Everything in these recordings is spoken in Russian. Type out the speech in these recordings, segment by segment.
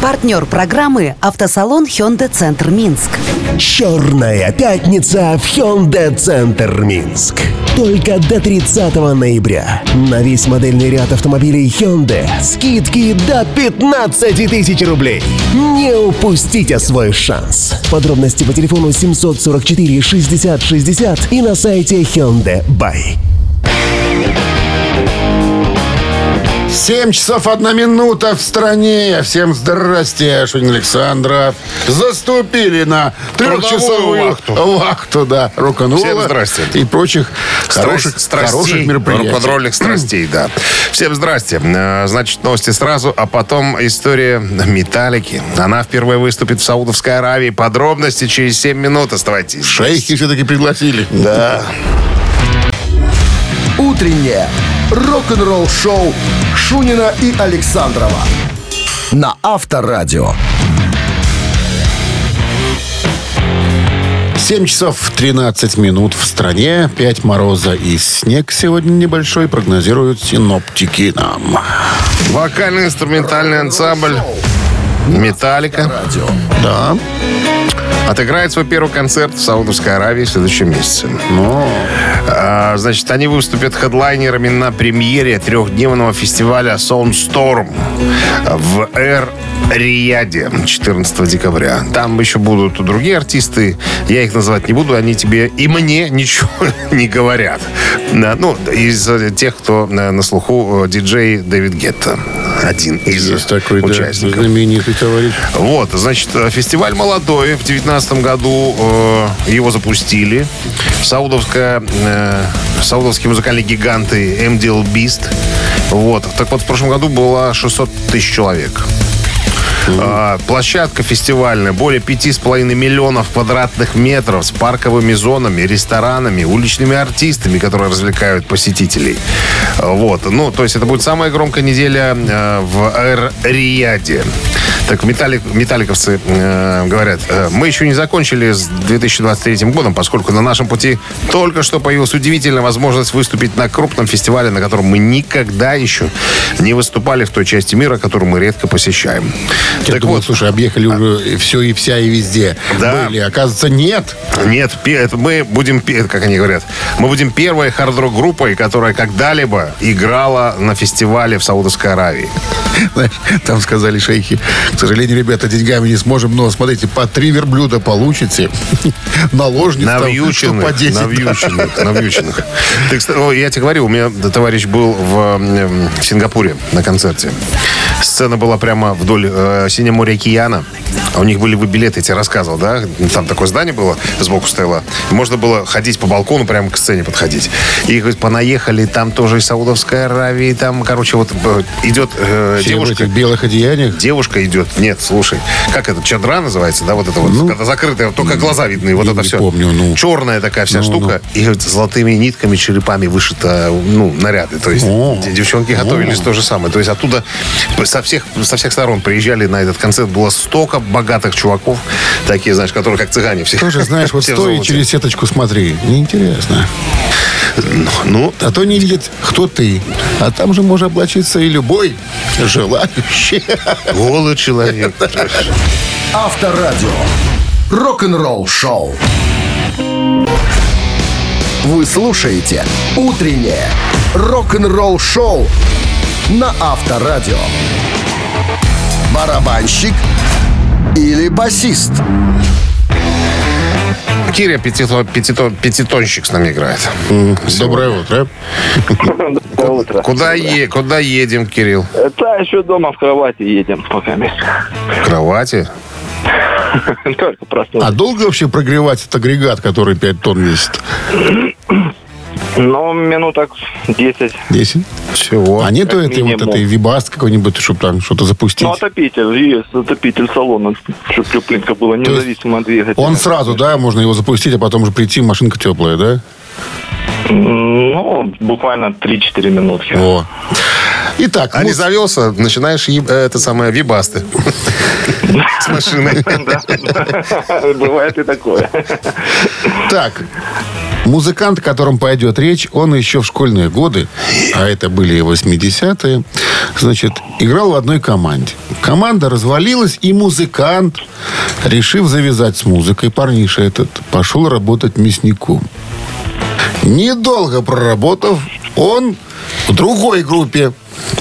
Партнер программы «Автосалон Hyundai Центр Минск». Черная пятница в Hyundai Центр Минск. Только до 30 ноября. На весь модельный ряд автомобилей Hyundai скидки до 15 тысяч рублей. Не упустите свой шанс. Подробности по телефону 744 60 60 и на сайте Hyundai Buy. 7 часов 1 минута в стране. Всем здрасте, Шунин Александров. Заступили на трехчасовую вахту. вахту, да, рок-н-ролла Всем здрасте. и прочих хороших, Страсть- хороших мероприятий. Рок-н-ролльных страстей, да. Всем здрасте. Э, Значит, новости сразу, а потом история Металлики. Она впервые выступит в Саудовской Аравии. Подробности через 7 минут. Оставайтесь. Шейхи все-таки пригласили. Да. «Утреннее рок-н-ролл-шоу» Шунина и Александрова на Авторадио. 7 часов 13 минут в стране. 5 мороза и снег сегодня небольшой прогнозируют синоптики нам. Вокально-инструментальный ансамбль Металлика Да. отыграет свой первый концерт в Саудовской Аравии в следующем месяце. Но А, Значит, они выступят хедлайнерами на премьере трехдневного фестиваля Soundstorm в Эр Рияде 14 декабря. Там еще будут другие артисты. Я их называть не буду. Они тебе и мне ничего не говорят. Да, Ну, из э, тех, кто э, на слуху, э, диджей Дэвид Гетта. Один из есть такой, да, участников. знаменитый товарищ. Вот, значит, фестиваль молодой. В девятнадцатом году э, его запустили. Саудовская, э, саудовские музыкальные гиганты MDL Beast. Вот. Так вот, в прошлом году было 600 тысяч человек. А, Площадка фестивальная более пяти с половиной миллионов квадратных метров с парковыми зонами, ресторанами, уличными артистами, которые развлекают посетителей. Вот. Ну, то есть это будет самая громкая неделя э, в Эр-Рияде. Так металлик, металликовцы э, говорят, э, мы еще не закончили с 2023 годом, поскольку на нашем пути только что появилась удивительная возможность выступить на крупном фестивале, на котором мы никогда еще не выступали в той части мира, которую мы редко посещаем. Я так думал, вот, слушай, объехали уже все и вся и везде. Да. Были. Оказывается, нет. Нет, это мы будем, как они говорят, мы будем первой хард-рок группой, которая когда-либо играла на фестивале в Саудовской Аравии. Знаешь, там сказали шейхи, к сожалению, ребята, деньгами не сможем, но смотрите, по три верблюда получите. Наложниц там, Навьюченных, штук по 10. да. навьюченных, навьюченных. Ты, кстати, о, я тебе говорю, у меня товарищ был в, м, в Сингапуре на концерте. Сцена была прямо вдоль э, Синего моря океана. А у них были вы билеты, я тебе рассказывал, да? Там такое здание было, сбоку стояло. Можно было ходить по балкону, прямо к сцене подходить. И говорит, понаехали, там тоже из Саудовской Аравии, там, короче, вот э, идет э, Все в девушка. этих белых одеяниях. Девушка идет. Нет, слушай, как это, чадра называется, да, вот это вот, когда закрытая, только глаза видны, вот это не все. помню, ну. Черная такая вся Ну, штука, и говорит, золотыми нитками, черепами вышито, ну, наряды. То есть О. де- девчонки готовились то же самое. То есть оттуда со всех, со всех сторон приезжали на этот концерт. Было столько богатых чуваков, такие, знаешь, которые как цыгане все. Тоже, знаешь, вот стой и через сеточку смотри. Неинтересно. Ну, А то не видит, кто ты. А там же может облачиться и любой желающий. голый человек. Авторадио. Рок-н-ролл-шоу. Вы слушаете «Утреннее рок-н-ролл-шоу» на Авторадио. Барабанщик или басист? Киря пятито- пятито- пятитонщик с нами играет. Доброе утро. Доброе утро. Куда, е- куда едем, Кирилл? Да, еще дома в кровати едем пока. В кровати? Только проснулся. А долго вообще прогревать этот агрегат, который 5 тонн весит? Ну, минуток 10. 10? Чего? А нету Как этой вот минимум. этой вибаст какой-нибудь, чтобы там что-то запустить? Ну, отопитель есть, отопитель салона, чтобы тепленько было, независимо от двигателя. Он сразу, да, можно его запустить, а потом уже прийти, машинка теплая, да? Ну, буквально 3-4 минутки. О. Итак, А не муз- завелся, начинаешь еб- э, это самое вибасты. С машиной. Бывает и такое. так, Музыкант, о котором пойдет речь, он еще в школьные годы, а это были 80-е, значит, играл в одной команде. Команда развалилась, и музыкант, решив завязать с музыкой, парниша этот, пошел работать мясником. Недолго проработав, он в другой группе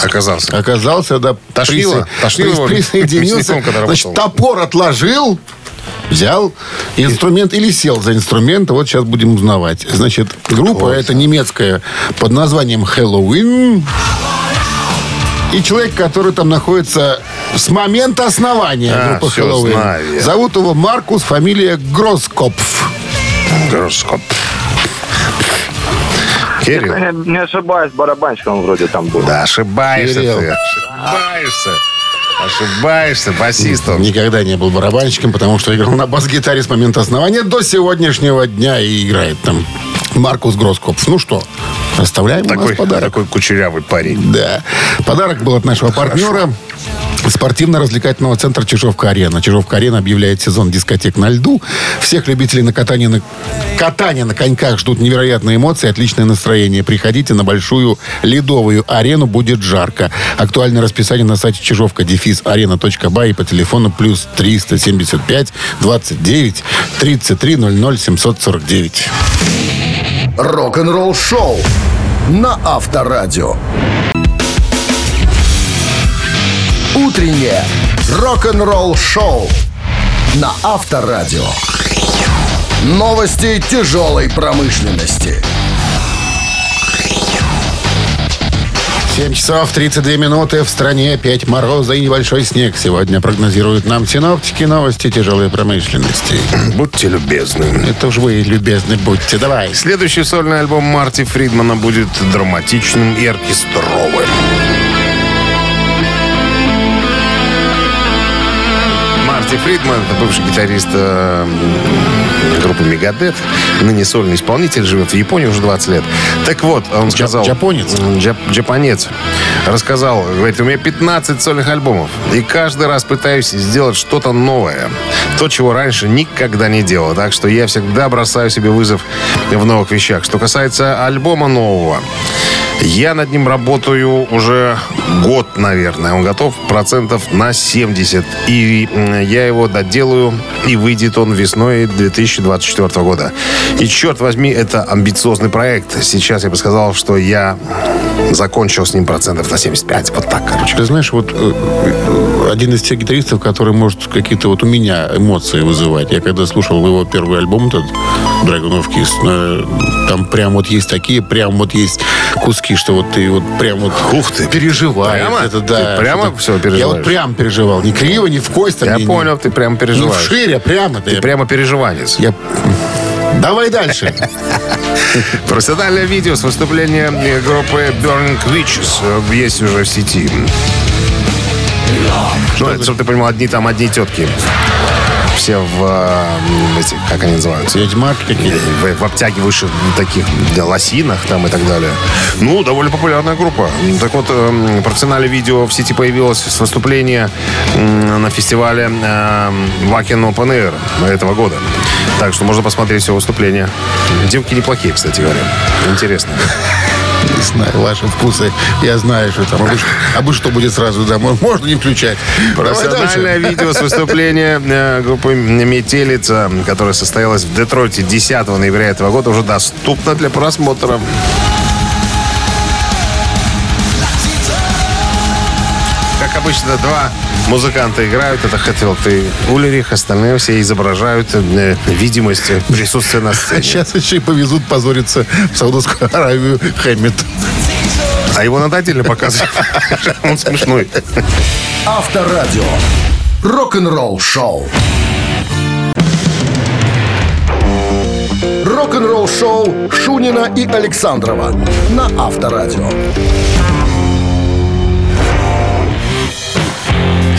Оказался. оказался, да, Тошнило? присо- Тошнило его присоединился. Значит, топор отложил, взял инструмент или сел за инструмент. Вот сейчас будем узнавать. Значит, группа это немецкая под названием Хэллоуин. И человек, который там находится с момента основания А, группы Хэллоуин. знаю. Зовут его Маркус, фамилия Гроскопф. Гороскоп. Кирилл. Я не ошибаюсь, барабанщиком вроде там был. Да, ошибаешься Кирилл. ты. Ошибаешься. Ошибаешься, басист он. Никогда не был барабанщиком, потому что играл на бас-гитаре с момента основания до сегодняшнего дня и играет там Маркус Гроскопф. Ну что, оставляем у Такой, нас подарок. такой кучерявый парень. Да. Подарок был от нашего партнера. Спортивно-развлекательного центра «Чижовка-арена». «Чижовка-арена» объявляет сезон дискотек на льду. Всех любителей на катание на, катания на коньках ждут невероятные эмоции, отличное настроение. Приходите на большую ледовую арену, будет жарко. Актуальное расписание на сайте чижовка дефис арена.бай и по телефону плюс 375 29 33 00 749. Рок-н-ролл шоу на Авторадио. Утреннее рок-н-ролл шоу на Авторадио. Новости тяжелой промышленности. 7 часов 32 минуты. В стране опять мороза и небольшой снег. Сегодня прогнозируют нам синоптики новости тяжелой промышленности. Будьте любезны. Это уж вы, любезны, будьте. Давай. Следующий сольный альбом Марти Фридмана будет драматичным и оркестровым. Фридман, бывший гитарист э, группы Мегадет, ныне сольный исполнитель, живет в Японии уже 20 лет. Так вот, он сказал... джапонец? М, джап- Джапонец. Рассказал, говорит, у меня 15 сольных альбомов, и каждый раз пытаюсь сделать что-то новое. То, чего раньше никогда не делал. Так что я всегда бросаю себе вызов в новых вещах. Что касается альбома нового, я над ним работаю уже год, наверное. Он готов процентов на 70. И я его доделаю, и выйдет он весной 2024 года. И, черт возьми, это амбициозный проект. Сейчас я бы сказал, что я закончил с ним процентов на 75. Вот так, короче. Ты знаешь, вот э, э, один из тех гитаристов, который может какие-то вот у меня эмоции вызывать. Я когда слушал его первый альбом, этот Dragon of Kiss, э, там прям вот есть такие, прям вот есть куски, что вот ты вот прям вот Ух ты. переживаешь. Прямо? Это, да, Ты прямо что-то- всё Я переживаешь? вот прям переживал. Не криво, не в кость. там, Я не- не- понял, ты прямо Не переживаешь. вширь, а прямо. Ты прямо переживанец. Я... Давай дальше. Профессиональное видео с выступления э, группы Burning Witches э, есть уже в сети. Ну, это, чтобы ты понимал, одни там, одни тетки. Все в, э, эти, как они называются? Ведьмак какие-то. В, в обтягивающих таких да, лосинах там и так далее. Ну, довольно популярная группа. Так вот, эм, профессиональное видео в сети появилось с выступления на фестивале эм, Wacken Open Air этого года. Так что можно посмотреть все выступление. Девки неплохие, кстати говоря. Интересно. Знаю, ваши вкусы. Я знаю, что там. А вы, а вы что будет сразу домой? Можно не включать. Профессиональное видео с выступления э, группы «Метелица», которое состоялось в Детройте 10 ноября этого года, уже доступно для просмотра. Как обычно, два музыканта играют. Это Хэтфилд и Улерих. Остальные все изображают э, видимость присутствия на сцене. Сейчас еще и повезут позориться в Саудовскую Аравию Хэммит. А его надо отдельно показывать. Он смешной. Авторадио. Рок-н-ролл шоу. Рок-н-ролл шоу Шунина и Александрова на Авторадио.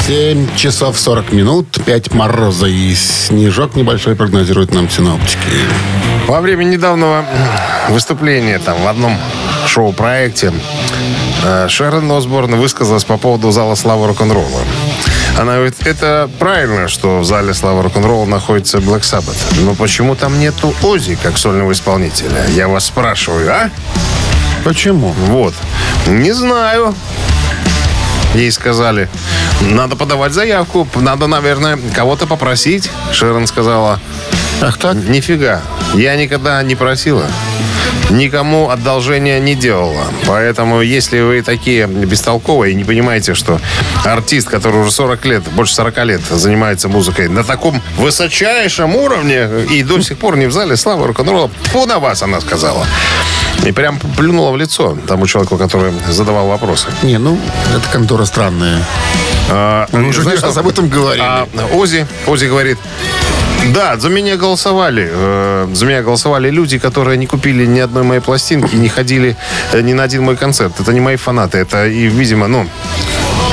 7 часов 40 минут, 5 мороза и снежок небольшой прогнозируют нам синоптики. Во время недавнего выступления там в одном шоу-проекте э, Шерон Осборн высказалась по поводу зала славы рок-н-ролла. Она говорит, это правильно, что в зале славы рок-н-ролла находится Black Sabbath. Но почему там нету Ози как сольного исполнителя? Я вас спрашиваю, а? Почему? Вот. Не знаю. Ей сказали, надо подавать заявку, надо, наверное, кого-то попросить. Шерон сказала, Ах так? нифига, я никогда не просила. Никому одолжения не делала. Поэтому, если вы такие бестолковые и не понимаете, что артист, который уже 40 лет, больше 40 лет занимается музыкой на таком высочайшем уровне и до сих пор не в зале славы рок-н-ролла, фу на вас, она сказала. И прям плюнула в лицо тому человеку, который задавал вопросы. Не, ну, это контора странная. А, Мы уже знаешь, раз об этом говорили. А Ози, Ози говорит, да, за меня голосовали. э, За меня голосовали люди, которые не купили ни одной моей пластинки, не ходили э, ни на один мой концерт. Это не мои фанаты. Это, и, видимо, ну,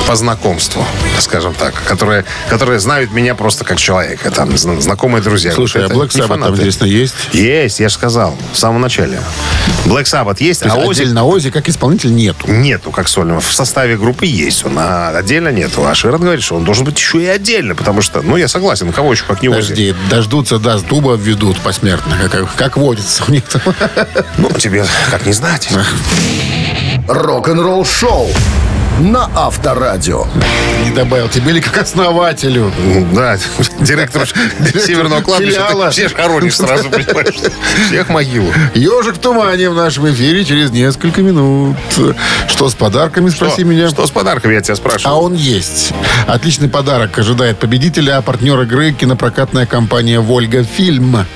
по знакомству, скажем так, которые, которые знают меня просто как человека. Там зн- знакомые друзья. Слушай, а Это Black Sabbath там, естественно, есть? Есть, я же сказал в самом начале. Black Sabbath есть, То есть а Ози отдельно Ози как исполнитель нету. Нету как сольного. В составе группы есть он, а отдельно нету. А Широн говорит, что он должен быть еще и отдельно, потому что, ну, я согласен, кого еще как не Ози. Подожди, дождутся, да, с дуба введут посмертно, как, как водится у них там. Ну, тебе как не знать. Рок-н-ролл шоу на Авторадио. Не добавил тебе или как основателю. Да, директор Северного кладбища. всех хоронишь сразу, понимаешь? Всех могилу. Ежик в тумане в нашем эфире через несколько минут. Что с подарками, спроси меня. Что с подарками, я тебя А спрашиваю? он есть. Отличный подарок ожидает победителя, а партнер игры кинопрокатная компания «Вольга Фильм».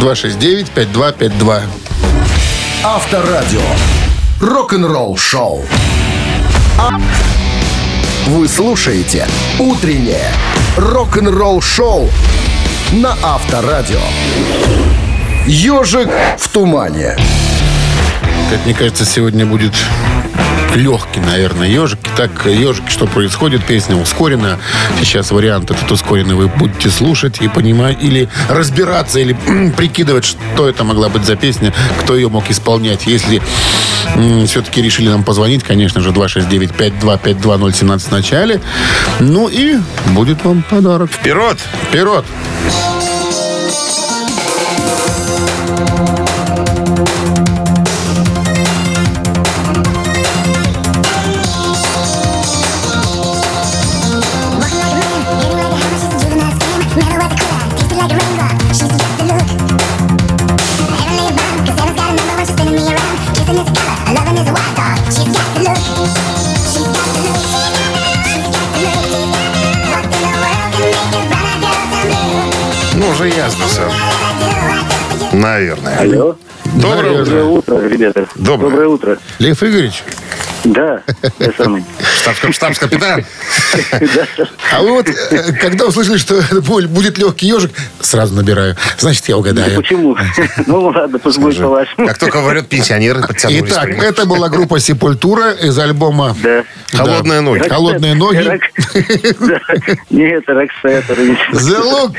269-5252. Авторадио. Рок-н-ролл шоу. Вы слушаете «Утреннее рок-н-ролл шоу» на Авторадио. Ежик в тумане. Как мне кажется, сегодня будет легкий, наверное, ежики. Так, ежики, что происходит, песня ускорена. Сейчас вариант этот ускоренный вы будете слушать и понимать, или разбираться, или прикидывать, что это могла быть за песня, кто ее мог исполнять. Если все-таки решили нам позвонить, конечно же, 269-5252017 в начале. Ну и будет вам подарок. Вперед! Вперед! Наверное. Алло. Доброе утро. Доброе утро, ребята. Доброе. Доброе утро. Лев Игоревич, Да, я самый. Штабс- Штабс-капитан. А вы вот, э, когда услышали, что будет легкий ежик, сразу набираю. Значит, я угадаю. Почему? Ну ладно, пусть будет по-вашему. Как только говорят, пенсионеры подтянулись. Итак, это была группа Сепультура из альбома Да. Холодные ноги. Холодные ноги. Нет, Роксеттер. The Look.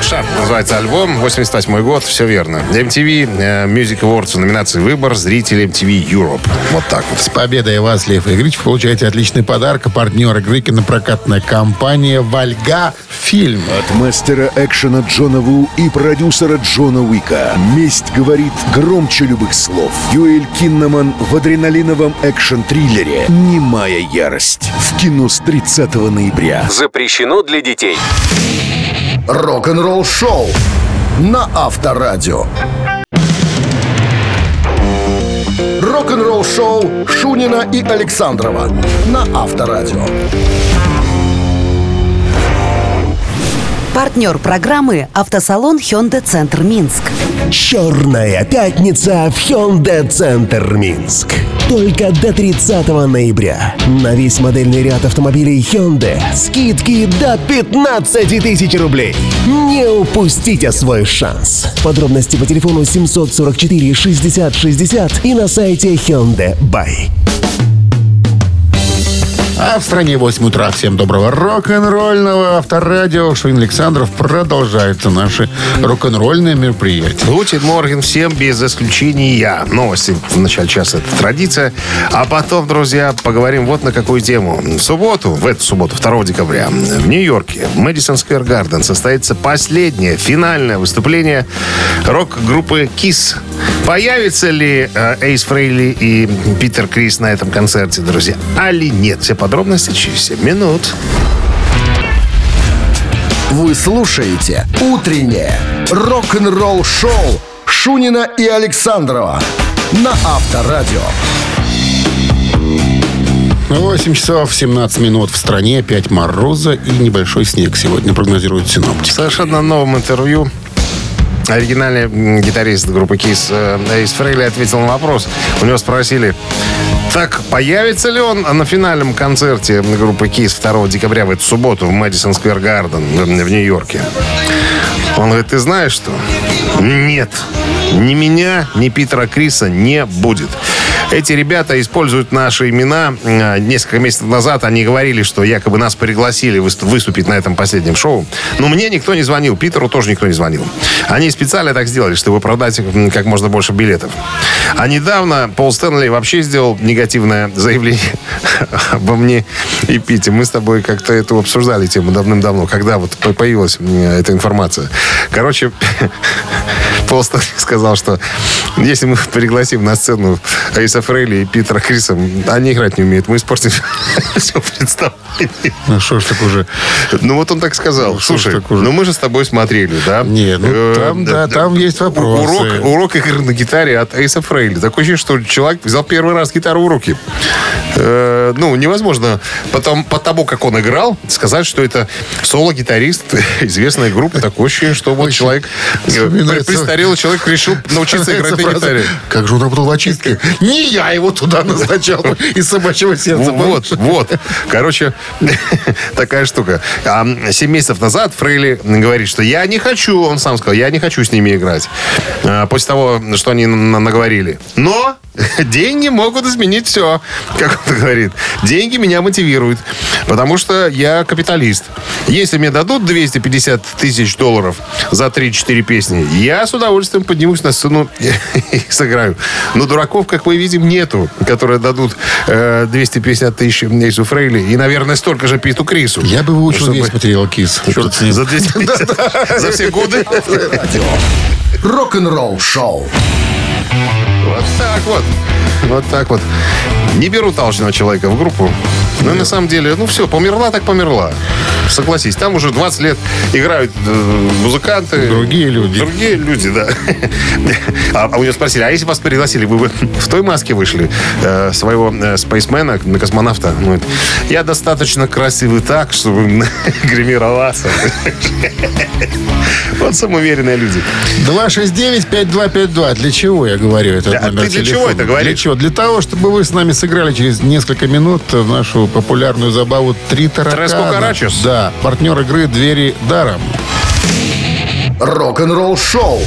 Sharp называется альбом, 88 год, все верно. MTV э, Music Awards в номинации «Выбор зрителей MTV Europe». Вот так вот. С победой вас, Лев Игоревич, получаете отличный подарок. Партнер игры кинопрокатная компания «Вальга Фильм». От мастера экшена Джона Ву и продюсера Джона Уика. Месть говорит громче любых слов. Юэль Киннаман в адреналиновом экшн-триллере «Немая ярость». В кино с 30 ноября. Запрещено для детей. Рок-н-ролл шоу на Авторадио. Рок-н-ролл шоу Шунина и Александрова на Авторадио. Партнер программы «Автосалон Hyundai Центр Минск». Черная пятница в Hyundai Центр Минск. Только до 30 ноября. На весь модельный ряд автомобилей Hyundai скидки до 15 тысяч рублей. Не упустите свой шанс. Подробности по телефону 744 60 60 и на сайте Hyundai Buy. А в стране 8 утра. Всем доброго рок-н-ролльного авторадио. Шунин Александров продолжается наши рок-н-ролльные мероприятия. Гутин Морген всем без исключения. Новости в начале часа это традиция. А потом, друзья, поговорим вот на какую тему. В субботу, в эту субботу, 2 декабря, в Нью-Йорке, в Мэдисон Сквер Гарден состоится последнее, финальное выступление рок-группы KISS. Появится ли э, Эйс Фрейли и Питер Крис на этом концерте, друзья? Али нет? Все подробности через 7 минут. Вы слушаете «Утреннее рок-н-ролл-шоу» Шунина и Александрова на Авторадио. 8 часов 17 минут в стране, 5 мороза и небольшой снег сегодня прогнозируют синоптики. В совершенно новом интервью оригинальный гитарист группы Kiss э, Эйс Фрейли ответил на вопрос. У него спросили, так появится ли он на финальном концерте группы Kiss 2 декабря в эту субботу в Мэдисон Сквер Гарден в Нью-Йорке? Он говорит, ты знаешь что? Нет. Ни меня, ни Питера Криса не будет. Эти ребята используют наши имена. Э, Несколько месяцев назад они говорили, что якобы нас пригласили выс- выступить на этом последнем шоу. Но мне никто не звонил, Питеру тоже никто не звонил. Они специально так сделали, чтобы продать как можно больше билетов. А недавно Пол Стэнли вообще сделал негативное заявление обо мне и Пите. Мы с тобой как-то эту обсуждали тему давным-давно, когда вот по- появилась эта информация. Короче, Стэнли сказал, что если мы пригласим на сцену Эйса Фрейли и Питера Криса, они играть не умеют, мы испортим все представление. Ну что ж так уже... Ну вот он так сказал. Ну, Слушай, ну мы же с тобой смотрели, да? Не, ну, Э, там, да, там есть вопросы. Урок, урок игры на гитаре от Эйса Фрейли. Такое ощущение, что человек взял первый раз гитару в руки. Э, ну, невозможно потом, по тому, как он играл, сказать, что это соло-гитарист известной группы. Такое ощущение, что вот человек, э, вспоминается- престарелый человек решил научиться играть на гитаре. Как же он работал в очистке? Не я его туда назначал из собачьего сердца. Вот, вот. Короче, такая штука. А, Семь месяцев назад Фрейли говорит, что я не хочу, он сам сказал, я не хочу с ними играть. А, После того, что они на- наговорили. Но деньги могут изменить все, как он говорит. Деньги меня мотивируют, потому что я капиталист. Если мне дадут 250 тысяч долларов за 3-4 песни, я с удовольствием поднимусь на сцену и сыграю. Но дураков, как мы видим, нету, которые дадут э, 250 тысяч Эйсу Фрейли и, наверное, столько же Питу Крису. Я бы выучил Чтобы- весь материал КИС. Черт с ним. За 250. За все годы. Рок-н-ролл-шоу. Вот так вот. Вот так вот. Не берут алчного человека в группу. Ну, на самом деле, ну все, померла так померла. Согласись, там уже 20 лет играют э, музыканты. Другие люди. Другие люди, да. А, а у него спросили, а если вас пригласили, вы бы в той маске вышли э, своего э, спейсмена, на космонавта? Он говорит, я достаточно красивый так, чтобы гримироваться. Вот самоуверенные люди. 269-5252. Для чего я говорю это? Да, ты для чего это говоришь? Для чего? Для того, чтобы вы с нами сыграли через несколько минут в нашу популярную забаву «Три таракана». Cucarachos. Да. Партнер игры «Двери даром». Рок-н-ролл-шоу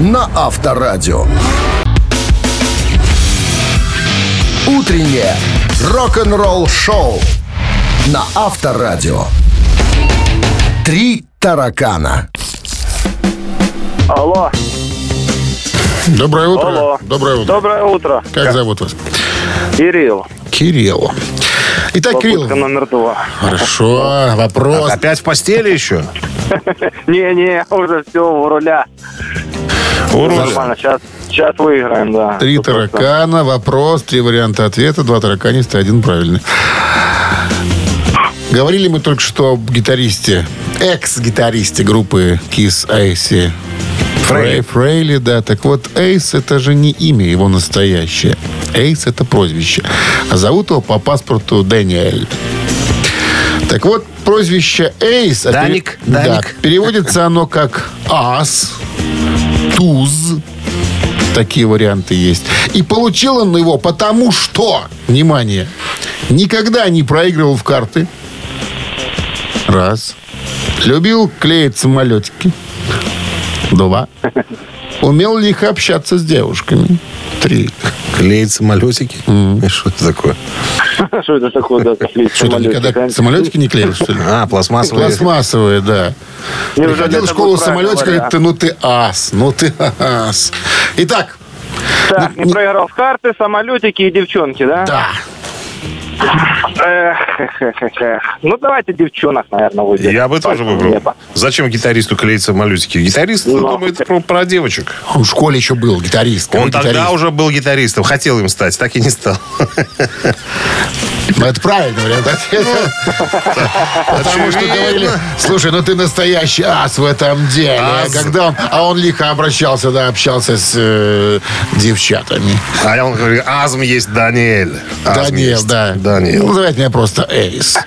на Авторадио. Утреннее рок-н-ролл-шоу на Авторадио. Три таракана. Алло, Доброе утро. алло. Доброе утро. Доброе утро. Как зовут вас? Кирилл. Кирилл. Итак, Кирилл. номер два. Хорошо. Вопрос. Опять в постели еще? Не-не, уже все, у руля. Нормально, сейчас, сейчас выиграем, да. Три процентов. таракана, вопрос, три варианта ответа, два тараканиста, один правильный. Говорили мы только что об гитаристе, экс-гитаристе группы Kiss Айси. Фрей, Фрейли, да. Так вот, Эйс это же не имя его настоящее. Эйс это прозвище. А зовут его по паспорту Дэниэль. Так вот, прозвище Эйс... а пере- Даник, да, Даник. переводится оно как ас, туз. Такие варианты есть. И получил он его потому что, внимание, никогда не проигрывал в карты. Раз. Любил клеить самолетики. Два. Умел лихо общаться с девушками. Три. Клеить самолетики? Что это такое? Что это такое, да, клеить Что, ты никогда самолетик, а? самолетики не клеил, что ли? А, пластмассовые. Пластмассовые, да. Приходил в школу самолетика, говорит, ты, ну ты ас, ну ты ас. Итак, Так, не проиграл в карты, самолетики и девчонки, да? да, Эх, эх, эх, эх, эх. Ну, давайте девчонок, наверное, выберем. Я бы тоже выбрал. небо. Зачем гитаристу клеить самолетики? Гитарист Ну, думает про, про девочек. он в школе еще был гитарист. Он тогда уже был гитаристом. Хотел им стать, так и не стал. Ну, это правильный вариант ответа. Потому что говорили, слушай, ну ты настоящий ас в этом деле. Когда он, а он лихо обращался, да, общался с э, девчатами. А он говорит, Азм есть Даниэль. Азм есть. да. Даниил. Называйте меня просто Эйс.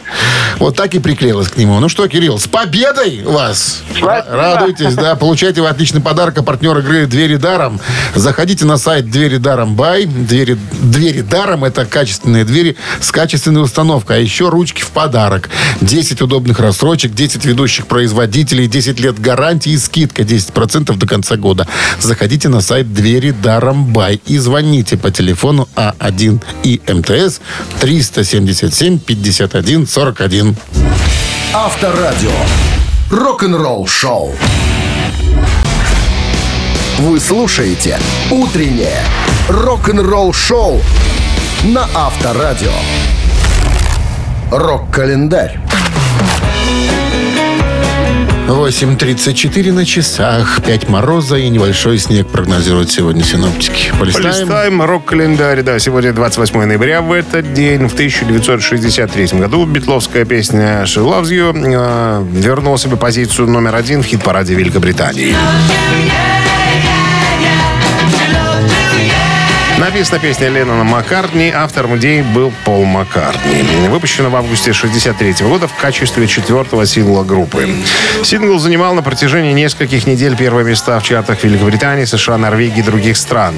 Вот так и приклеилась к нему. Ну что, Кирилл, с победой вас! Спасибо. Радуйтесь, да. Получайте вы отличный подарок. А партнер игры «Двери даром». Заходите на сайт «Двери даром бай». Двери, «Двери даром» — это качественные двери с качественной установкой. А еще ручки в подарок. 10 удобных рассрочек, 10 ведущих производителей, 10 лет гарантии и скидка 10% до конца года. Заходите на сайт «Двери даром бай» и звоните по телефону А1 и МТС 377 51 41. Авторадио. Рок-н-ролл шоу. Вы слушаете «Утреннее рок-н-ролл шоу» на Авторадио. Рок-календарь. 8.34 на часах, 5 мороза и небольшой снег прогнозируют сегодня синоптики. Полистаем. Полистаем рок-календарь. Да, сегодня 28 ноября. В этот день, в 1963 году, битловская песня «She Loves You» э, вернула себе позицию номер один в хит-параде Великобритании. Написана песня Леннона Маккартни. Автором идеи был Пол Маккартни. Выпущена в августе 1963 года в качестве четвертого сингла группы. Сингл занимал на протяжении нескольких недель первые места в чартах Великобритании, США, Норвегии и других стран.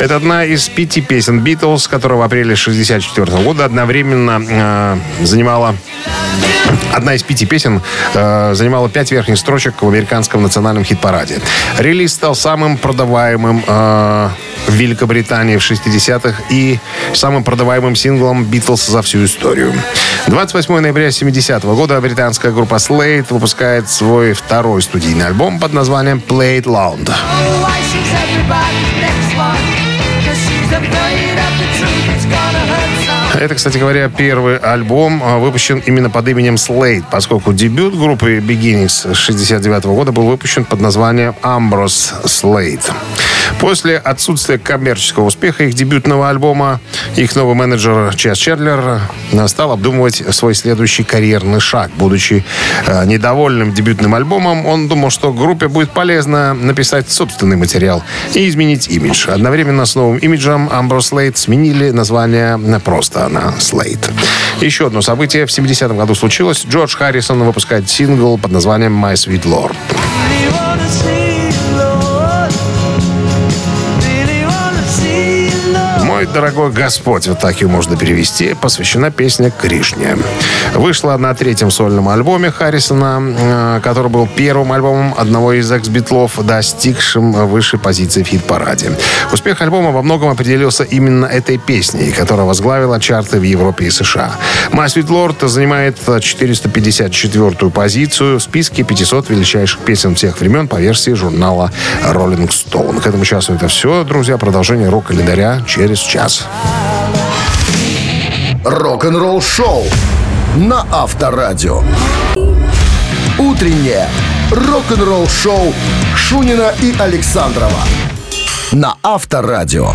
Это одна из пяти песен Битлз, которая в апреле 1964 года одновременно э, занимала Одна из пяти песен э, занимала пять верхних строчек в американском национальном хит-параде. Релиз стал самым продаваемым э, в Великобритании в 60-х и самым продаваемым синглом Битлз за всю историю. 28 ноября 70-го года британская группа Slade выпускает свой второй студийный альбом под названием Play It Loud. Это, кстати говоря, первый альбом а, выпущен именно под именем Slade, поскольку дебют группы Beginnings 69 года был выпущен под названием Ambrose Slade. После отсутствия коммерческого успеха их дебютного альбома, их новый менеджер Чес Чедлер а, стал обдумывать свой следующий карьерный шаг. Будучи а, недовольным дебютным альбомом, он думал, что группе будет полезно написать собственный материал и изменить имидж. Одновременно с новым имиджем Ambrose Slade сменили название на просто на Slade. Еще одно событие в 70-м году случилось. Джордж Харрисон выпускает сингл под названием «My Sweet Lord». «Мой дорогой Господь», вот так ее можно перевести, посвящена песня Кришне. Вышла на третьем сольном альбоме Харрисона, э, который был первым альбомом одного из экс-битлов, достигшим высшей позиции в хит-параде. Успех альбома во многом определился именно этой песней, которая возглавила чарты в Европе и США. «My Sweet Lord» занимает 454-ю позицию в списке 500 величайших песен всех времен по версии журнала Rolling Stone. К этому часу это все, друзья. Продолжение рок-календаря через час. Рок-н-ролл шоу на Авторадио. Утреннее рок-н-ролл шоу Шунина и Александрова на Авторадио.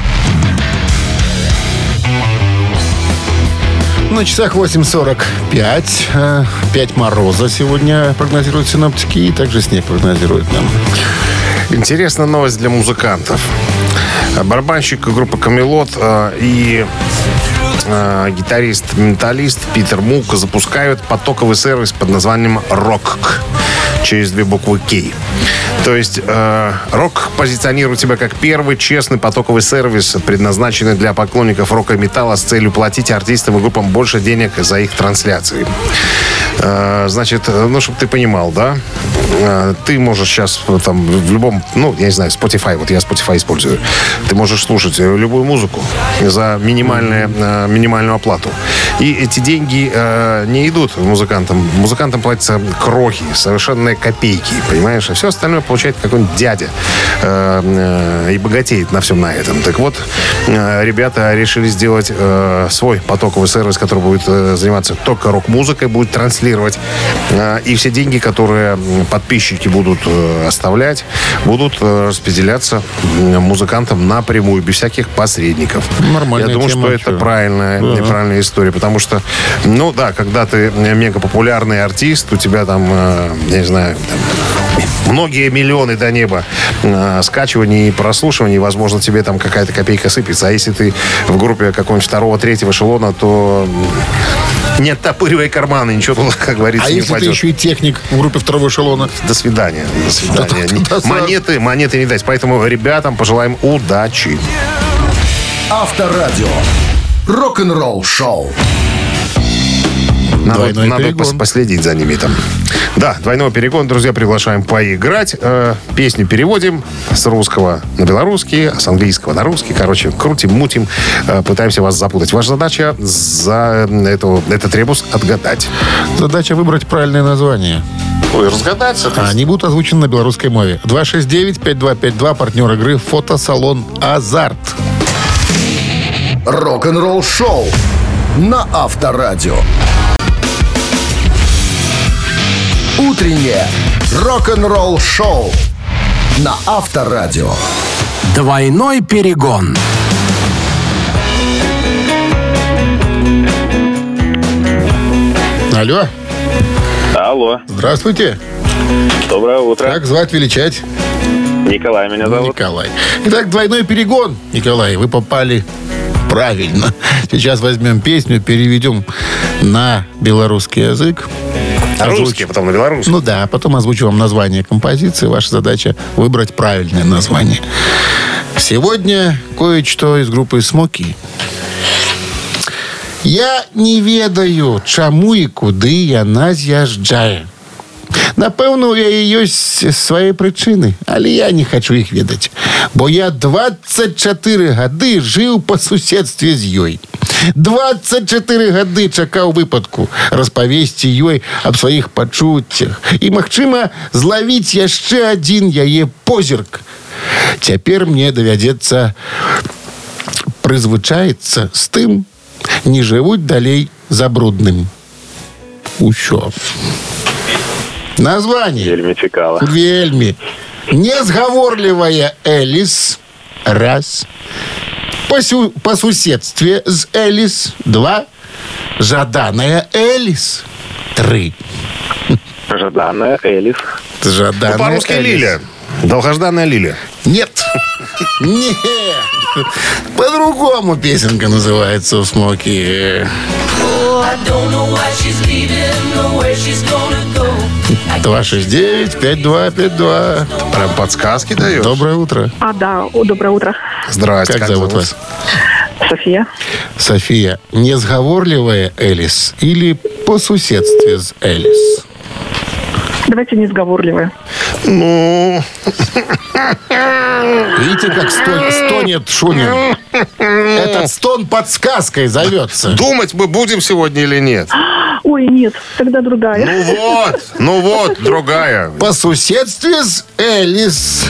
На часах 8.45. э, 5 мороза сегодня прогнозируют синоптики. И также снег прогнозируют нам. Интересная новость для музыкантов. Барабанщик группы «Камелот» э, и э, гитарист-менталист Питер Мук запускают потоковый сервис под названием «Рок» через две буквы «К». То есть э, «Рок» позиционирует себя как первый честный потоковый сервис, предназначенный для поклонников рока и металла с целью платить артистам и группам больше денег за их трансляции. Э, Значит, э, ну, чтобы ты понимал, да, э, ты можешь сейчас там в любом, ну, я не знаю, Spotify, вот я Spotify использую, ты можешь слушать любую музыку за минимальные, э, минимальную оплату. И эти деньги не идут музыкантам. Музыкантам платятся крохи, совершенные копейки, понимаешь? А все остальное получает какой-нибудь дядя и богатеет на всем на этом. Так вот, ребята решили сделать свой потоковый сервис, который будет заниматься только рок-музыкой, будет транслировать. Э, и все деньги, которые подписчики будут э, оставлять, будут э, распределяться музыкантам напрямую, без всяких посредников. Нормальная Я думаю, тема, что это правильная, Да. правильная история, потому что, ну да, когда ты мега популярный артист, у тебя там, э, я не знаю, там, многие миллионы до неба скачиваний и прослушиваний, возможно, тебе там какая-то копейка сыпется. А если ты в группе какого-нибудь второго, третьего эшелона, то не оттопыривай карманы, ничего туда, как говорится, А не если ты еще и техник в группе второго эшелона? До свидания. До свидания. Да, Не- да, да, монеты, монеты не дать. Поэтому ребятам пожелаем удачи. Авторадио. Рок-н-ролл шоу. Надо, Двойной надо перегон. пос- последить за ними там. Да, двойной перегон, друзья, приглашаем поиграть. Э, песню переводим с русского на белорусский, а с английского на русский. Короче, крутим, мутим, э, пытаемся вас запутать. Ваша задача за эту, этот ребус отгадать. Задача выбрать правильное название. Ой, разгадать, А они будут озвучены на белорусской мове. 269-5252, партнер игры, фотосалон «Азарт». Рок-н-ролл шоу на Авторадио. Утреннее рок-н-ролл шоу на Авторадио. Двойной перегон. Алло, Алло, здравствуйте. доброе утро. Как звать, величать? Николай меня зовут. Николай. Итак, двойной перегон. Николай, вы попали правильно. Сейчас возьмем песню, переведем на белорусский язык На Озвуч- русский, а потом на белорусский. Ну да, потом озвучу вам название композиции. Ваша задача выбрать правильное название. Сегодня кое-что из группы «Смоки». Я не ведаю, чаму і куды яна з'язджае. Напэўна, у яе ёсць свае прычыны, але я не хочу іх ведаць. Бо я 24 гады жыў па суседстве з ёй. 24 гады чакаў выпадку распавесці ёй аб сваіх пачуццях і, магчыма, злавіць яшчэ адзін яе позірк. Цяпер мне давядзецца прызвычаецца з тым, не жывуць далей за брудным. Усё. Название. Вельми цікаво. Вельми. Незговорливая Элис. Раз. по, сю, по суседстве с Элис. Два. жаданная Элис. Три. Жаданная Элис. Жаданная ну, по-русски Элис. Лилия. Долгожданная Лилия. Нет. Нет. По-другому песенка называется у Смоки. Oh, I don't know why she's leaving 269-5252. Прям подсказки даешь. Доброе утро. А, да, о, доброе утро. Здравствуйте. Как, как зовут вас? София. София, несговорливая Элис или по соседстве с Элис? Давайте несговорливые. Ну, Видите, как сто- стонет Шунин? Этот стон подсказкой зовется. думать мы будем сегодня или нет? Ой, нет, тогда другая. Ну вот, ну вот, другая. По соседстве с Элис.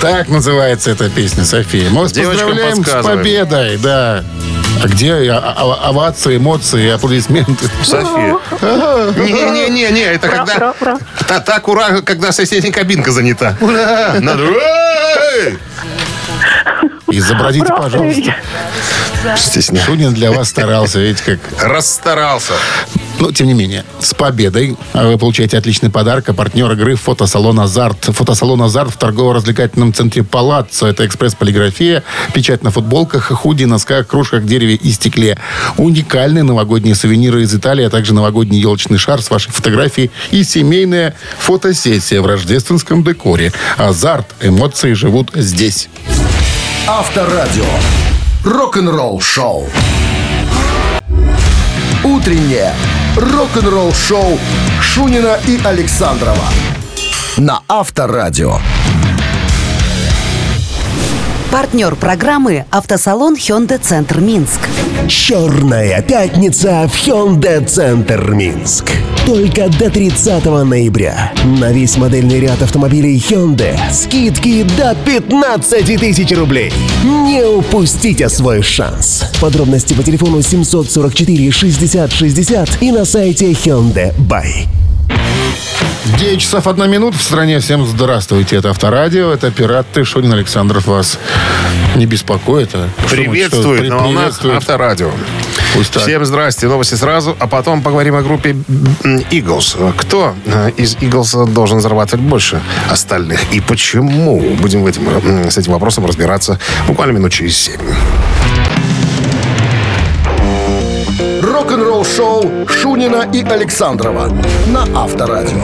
Так называется эта песня, София. Мы вас Девочкам поздравляем с победой, да. А где а- а- овации, эмоции, аплодисменты? София. Не-не-не, это Ура, когда... ура, ура. Та- Так, ура, когда соседняя кабинка занята. Надо... Изобразите, Ура, пожалуйста. Стесняюсь. Шунин для вас старался, видите, как Расстарался. Но, тем не менее, с победой А вы получаете отличный подарок. А партнер игры фотосалон «Азарт». Фотосалон «Азарт» в торгово-развлекательном центре «Палаццо». Это экспресс-полиграфия, печать на футболках, худи, носках, кружках, дереве и стекле. Уникальные новогодние сувениры из Италии, а также новогодний елочный шар с вашей фотографией и семейная фотосессия в рождественском декоре. «Азарт». Эмоции живут здесь. Авторадио. Рок-н-ролл шоу. Утреннее рок-н-ролл шоу Шунина и Александрова на Авторадио. Партнер программы «Автосалон Hyundai Центр Минск». Черная пятница в Hyundai Центр Минск. Только до 30 ноября. На весь модельный ряд автомобилей Hyundai скидки до 15 тысяч рублей. Не упустите свой шанс. Подробности по телефону 744 60 60 и на сайте Hyundai Buy. 9 часов 1 минута в стране. Всем здравствуйте. Это Авторадио. Это пираты. Шунин Александров вас не беспокоит. а Приветствует что, на волнах. Авторадио. Пусть так. Всем здрасте, новости сразу, а потом поговорим о группе Eagles. Кто э, из Eagles должен зарабатывать больше остальных и почему? Будем в этим, с этим вопросом разбираться буквально минут через семь. Рок-н-ролл шоу Шунина и Александрова на Авторадио.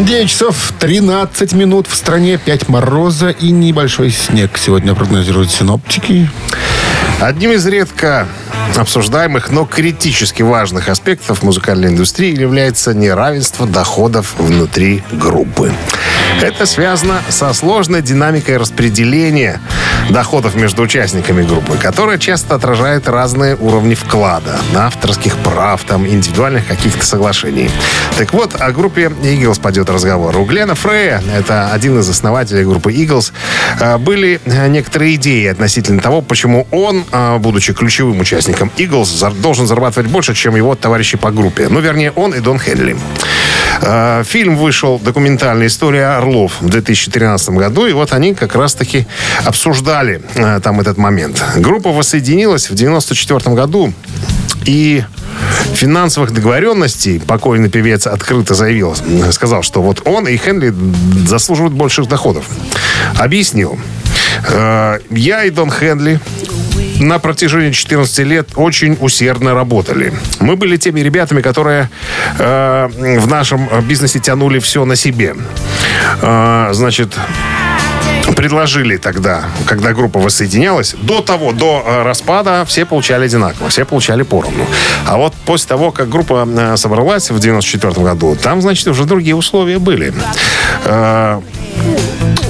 9 часов 13 минут в стране. 5 мороза и небольшой снег. Сегодня прогнозируют синоптики. Одним из редко обсуждаемых, но критически важных аспектов музыкальной индустрии является неравенство доходов внутри группы. Это связано со сложной динамикой распределения доходов между участниками группы, которая часто отражает разные уровни вклада, авторских прав, там, индивидуальных каких-то соглашений. Так вот, о группе Eagles пойдет разговор. У Глена Фрея, это один из основателей группы Eagles, э, были э, некоторые идеи относительно того, почему он, э, будучи ключевым участником Eagles, должен зарабатывать больше, чем его товарищи по группе. Ну, вернее, он и Дон Хенли. Фильм вышел, документальная история Орлов в 2013 году, и вот они как раз-таки обсуждали э, там этот момент. Группа воссоединилась в 94 году, и финансовых договоренностей покойный певец открыто заявил, э, сказал, что вот он и Хенли заслуживают больших доходов. Объяснил. «Э, Я и Дон Хенли на протяжении 14 лет очень усердно работали. Мы были теми ребятами, которые э, в нашем бизнесе тянули все на себе. Э, значит, предложили тогда, когда группа воссоединялась, до того, до э, распада, все получали одинаково, все получали поровну. А вот после того, как группа э, собралась в 94 году, там, значит, уже другие условия были.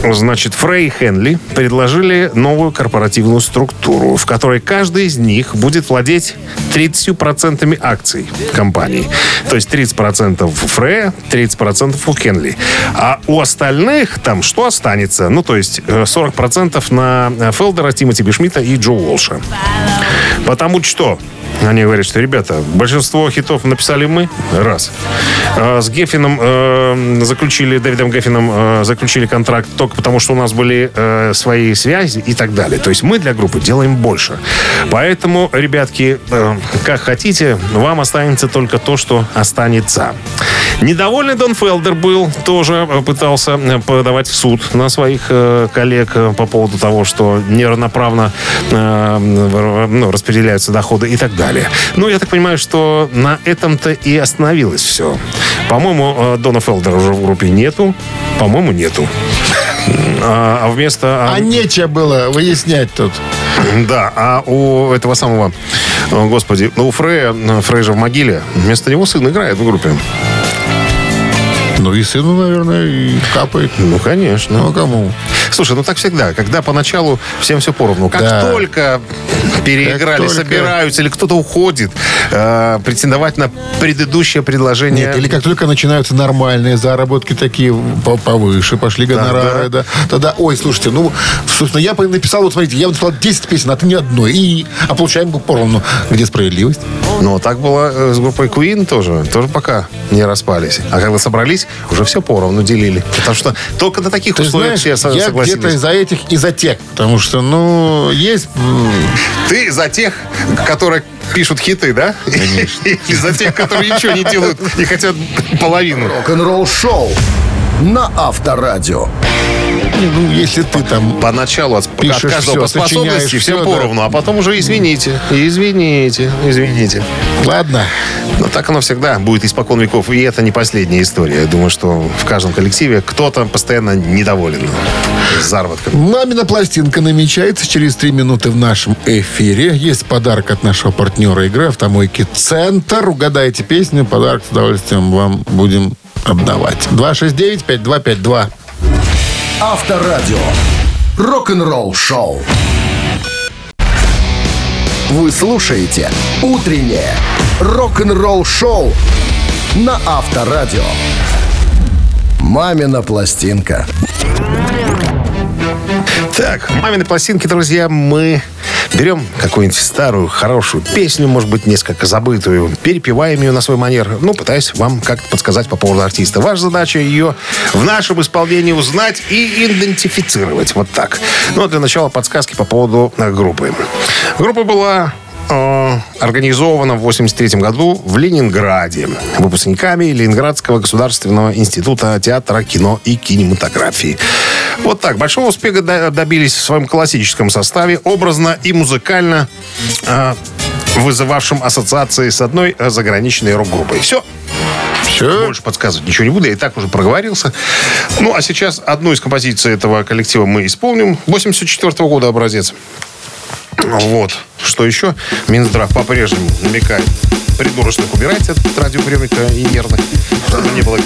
Э, Значит, Фрей и Хенли предложили новую корпоративную структуру, в которой каждый из них будет владеть 30% акций компании. То есть 30% у Фрея, 30% у Хенли. А у остальных там что останется? Ну, то есть э, 40% на э, Фелдера, Тимоти Бишмита и Джо Уолша. Потому что они говорят, что, ребята, большинство хитов написали мы. Раз. А С Геффином э, заключили, Дэвидом Геффином э, заключили контракт только потому, что у нас были э, свои связи и так далее. То есть мы для группы делаем больше. Поэтому, ребятки, э, как хотите, вам останется только то, что останется. Недовольный Дон Фелдер был, тоже пытался э, подавать в суд на своих э, коллег по поводу того, что неравноправно ну, распределяются доходы и так далее. Ну, я так понимаю, что на этом-то и остановилось все. По-моему, э, Дона Фелдера уже в группе нету. По-моему, нету. А а вместо... А нечего было выяснять тут. Да, а у этого самого, о, господи, ну, у Фрея, э, Фрей же в могиле, вместо него сын играет в группе. Ну и сыну, наверное, и капает. Ну, конечно. Ну, а кому? Слушай, ну так всегда, когда поначалу всем все поровну. Как Да. только переиграли, Как только- собираются или кто-то уходит, э, претендовать на предыдущее предложение. Нет, или как только начинаются нормальные заработки такие по- повыше, пошли гонорары, да, тогда, ой, слушайте, ну, собственно, я написал, вот смотрите, я написал 10 песен, а ты ни одной, и, а получаем поровну. Где справедливость? Ну, так было э, с группой Queen тоже. Тоже пока не распались. А когда собрались, уже все поровну делили. Потому что только на таких Ты условиях знаешь, все я согласились. Где-то из-за этих и за тех, потому что, ну, есть... Ты за тех, которые пишут хиты, да? Конечно. Или за тех, которые ничего не делают и хотят половину. Рок-н-ролл шоу на Авторадио. Не, ну, если ты там... Поначалу от, Пишешь от каждого всё, по способности всем да. поровну, а потом уже извините, извините, извините. Ладно. Но так оно всегда будет испокон веков. И это не последняя история. Я думаю, что в каждом коллективе кто-то постоянно недоволен заработком. Мамина пластинка намечается через три минуты в нашем эфире. Есть подарок от нашего партнера игры «Автомойки Центр». Угадайте песню, подарок с удовольствием вам будем отдавать. 269-5252. Авторадио. Рок-н-ролл шоу. Вы слушаете «Утреннее рок-н-ролл шоу» на Авторадио. «Мамина пластинка». Так, мамины пластинки, друзья, мы берем какую-нибудь старую, хорошую песню, может быть, несколько забытую, перепеваем ее на свой манер, ну, пытаясь вам как-то подсказать по поводу артиста. Ваша задача ее в нашем исполнении узнать и идентифицировать. Вот так. Ну, а для начала подсказки по поводу э, группы. Группа была э, организована в 83 году в Ленинграде выпускниками Ленинградского государственного института театра, кино и кинематографии. Вот так. Большого успеха до- добились в своем классическом составе, образно и музыкально э, вызывавшим ассоциации с одной э, заграничной рок-группой. Все. Все. Больше подсказывать ничего не буду, я и так уже проговорился. Ну, а сейчас одну из композиций этого коллектива мы исполним. 84 года образец. Вот. Что еще? Минздрав по-прежнему намекает. Придурочных убирайте от радиоприемника и нервных, чтобы не было.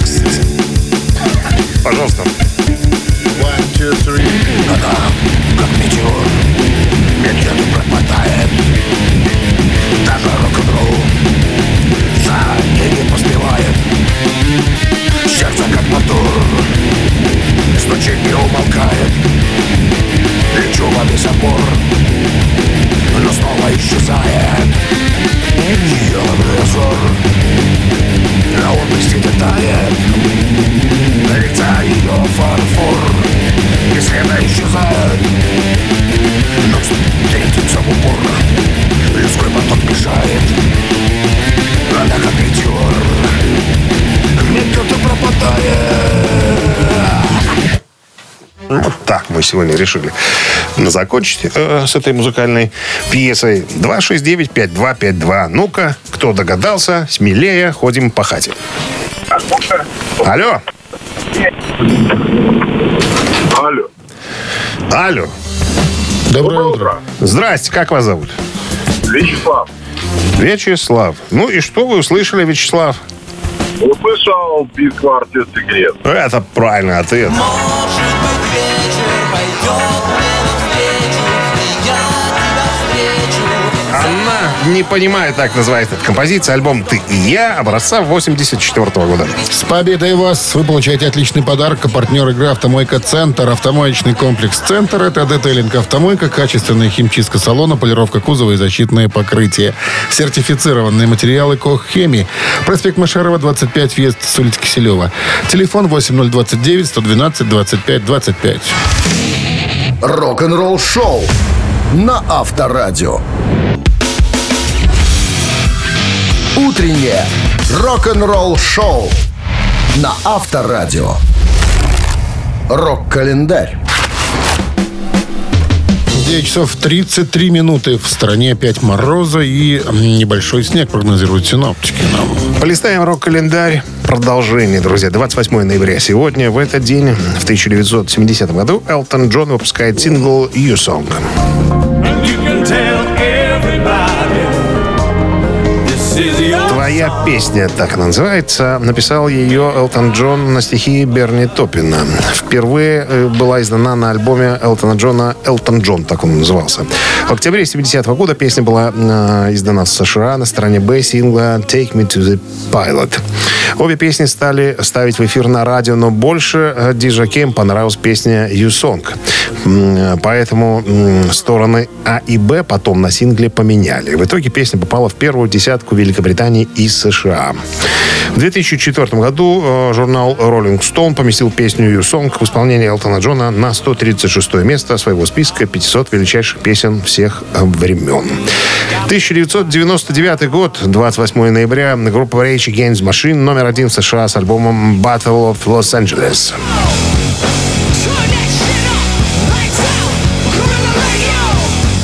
Пожалуйста. Сегодня решили закончить э, с этой музыкальной пьесой. 269-5252. Ну-ка, кто догадался, смелее ходим по хате. Алло. Алло. Алло. Доброе утро. Здрасте, как вас зовут? Вячеслав. Вячеслав. Ну и что вы услышали, Вячеслав? Услышал Бискварте секрет. Это правильный ответ. Не понимает, так называется эта композиция. Альбом «Ты и я» образца 84 года. С победой вас! Вы получаете отличный подарок. А партнер игры «Автомойка Центр». Автомоечный комплекс «Центр» — это детейлинг «Автомойка», качественная химчистка салона, полировка кузова и защитное покрытие. Сертифицированные материалы «Кох Хеми». Проспект Машарова, 25, въезд с улицы Киселева. Телефон 8029 112 25 25. Рок-н-ролл шоу на Авторадио. Утреннее рок-н-ролл шоу на Авторадио. Рок-календарь. 9 часов 33 минуты. В стране опять мороза и небольшой снег прогнозируют синоптики нам. Полистаем рок-календарь. Продолжение, друзья. 28 ноября сегодня. В этот день, в 1970 году, Элтон Джон выпускает сингл «You Song». Твоя песня, так она называется. Написал ее Элтон Джон на стихи Берни Топпина. Впервые э, была издана на альбоме Элтона Джона «Элтон Джон», так он назывался. В октябре 70 года песня была э, издана в США на стороне Б сингла «Take Me to the Pilot». Обе песни стали ставить в эфир на радио, но больше э, диджа Кем понравилась песня «You Song». Э, Поэтому стороны А и Б потом на сингле поменяли. В итоге песня попала в первую десятку Великобритании и США. В 2004 году э, журнал Rolling Stone поместил песню «You Song» в исполнении Элтона Джона на 136 место своего списка 500 величайших песен всех э, времен. 1999 год, 28 ноября, группа Rage Against Machine номер один в США с альбомом Battle of Los Angeles.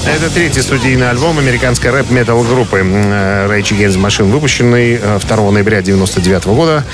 Это третий студийный альбом американской рэп-метал группы э, Rage Against Machine, выпущенный э, 2 ноября 99 года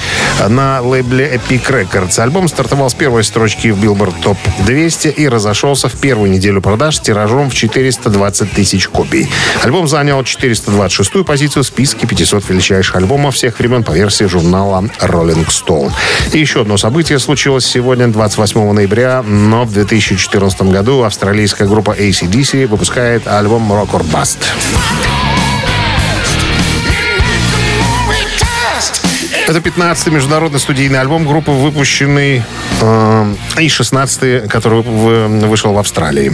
на лейбле Epic Records. Альбом стартовал с первой строчки в Billboard Top 200 и разошелся в первую неделю продаж с тиражом в 420 тысяч копий. Альбом занял 426-ю позицию в списке 500 величайших альбомов всех времен по версии журнала Rolling Stone. И еще одно событие случилось сегодня, 28 ноября, но в 2014 году австралийская группа ACDC выпускает альбом Rock or Bust. Это 15-й международный студийный альбом группы, выпущенный э, и 16-й, который в- вышел в Австралии.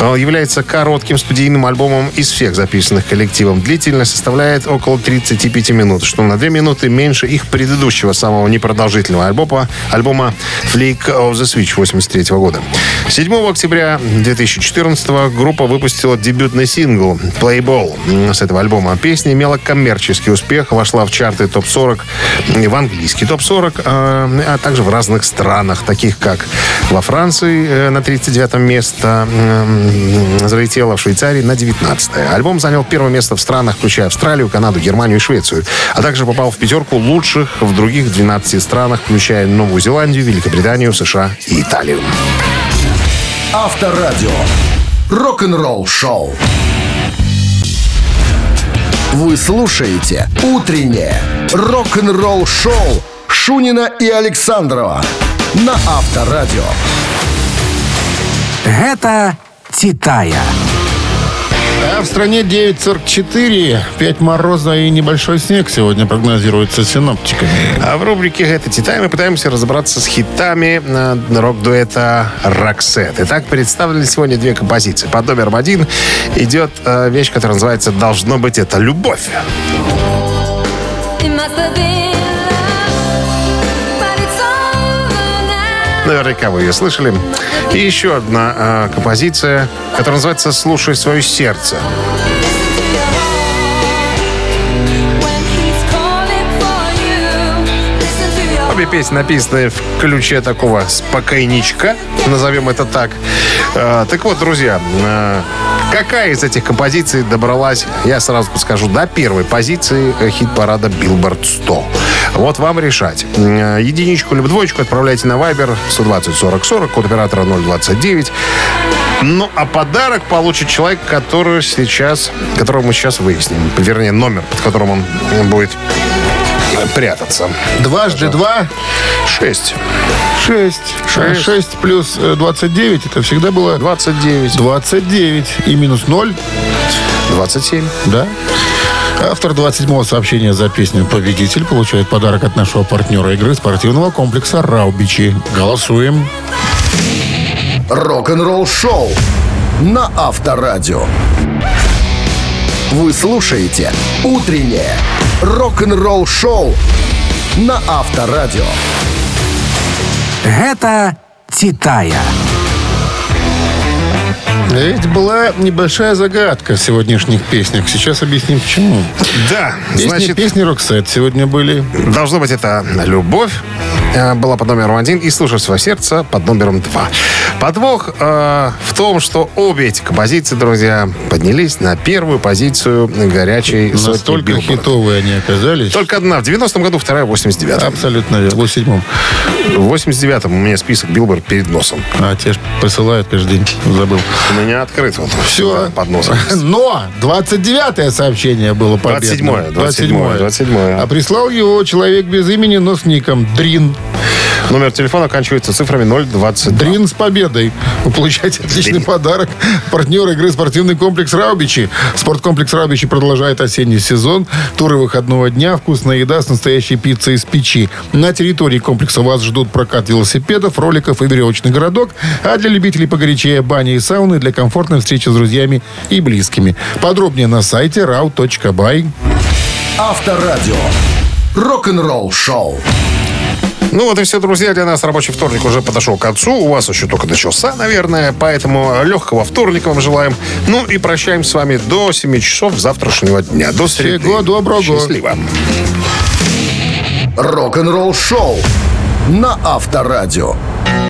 Э, является коротким студийным альбомом из всех записанных коллективом. Длительность составляет около 35 минут, что на 2 минуты меньше их предыдущего самого непродолжительного альбома, альбома Flick of the Switch 83 года. 7 октября 2014 группа выпустила дебютный сингл Playball с этого альбома. Песня имела коммерческий успех, вошла в чарты топ-40, в английский топ-40, э, а также в разных странах, таких как во Франции э, на 39 место, м, залетела в Швейцарии на 19 Альбом занял первое место в странах, включая Австралию, Канаду, Германию и Швецию, а также попал в пятерку лучших в других 12 странах, включая Новую Зеландию, Великобританию, США и Италию. Авторадио. Рок-н-ролл шоу. Вы слушаете «Утреннее рок-н-ролл шоу» Шунина и Александрова на Авторадио. Гэта «Титая». А в стране 9.44, 5 мороза и небольшой снег сегодня прогнозируется синоптиками. А в рубрике «Это Титай» мы пытаемся разобраться с хитами рок-дуэта «Роксет». Итак, представлены сегодня две композиции. Под номером один идет э, вещь, которая называется «Должно быть это любовь». Наверняка вы ее слышали. И еще одна э, композиция, которая называется «Слушай свое сердце». Обе песни написаны в ключе такого спокойничка, назовем это так. Э, так вот, друзья, э, какая из этих композиций добралась, я сразу подскажу, до первой позиции э, хит-парада Billboard 100? Вот вам решать. Единичку либо двоечку отправляйте на Viber 120 40 40, код оператора 029. Ну, а подарок получит человек, который сейчас, которого мы сейчас выясним. Вернее, номер, под которым он будет э, прятаться. Дважды два Шесть. Шесть. А Шесть. 6 плюс э, 29, это всегда было 29. 29. И минус 0, 27. да? Автор 27-го сообщения за песню «Победитель» получает подарок от нашего партнера игры спортивного комплекса «Раубичи». Голосуем. Рок-н-ролл шоу на Авторадио. Вы слушаете «Утреннее рок-н-ролл шоу» на Авторадио. Гэта «Титая». Ведь была небольшая загадка в сегодняшних песнях. Сейчас объясним, почему. Да, Песни, значит, песни Роксет сегодня были. должно быть это любовь. Э, Была под номером один и слушай свое сердце под номером два. Подвох э, в том, что обе эти композиции, друзья, поднялись на первую позицию горячей сотни Настолько хитовые они оказались. Только одна в 90-м году, вторая в 89-м. Абсолютно верно. В 87-м. В 89-м у меня список Билборд перед носом. А, те ж присылают каждый день. Забыл. У меня открыт вот Все. под носом. Но 29-е сообщение было победным. 27-е, 27-е, 27-е. А прислал его человек без имени, но с ником Дрин. Номер телефона оканчивается цифрами 022. Дрин с победой. Вы получаете отличный Дрин. подарок. Партнер игры спортивный комплекс «Раубичи». Спорткомплекс «Раубичи» продолжает осенний сезон. Туры выходного дня, вкусная еда с настоящей пиццей из печи. На территории комплекса вас ждут прокат велосипедов, роликов и веревочный городок. А для любителей погорячее бани и сауны для комфортной встречи с друзьями и близкими. Подробнее на сайте rau.by. Авторадио. Рок-н-ролл шоу. Ну вот и все, друзья. Для нас рабочий вторник уже подошел к концу. У вас еще только начался, наверное. Поэтому легкого вторника вам желаем. Ну и прощаемся с вами до 7 часов завтрашнего дня. До среды. Всего доброго. Счастливо. Рок-н-ролл шоу на Авторадио.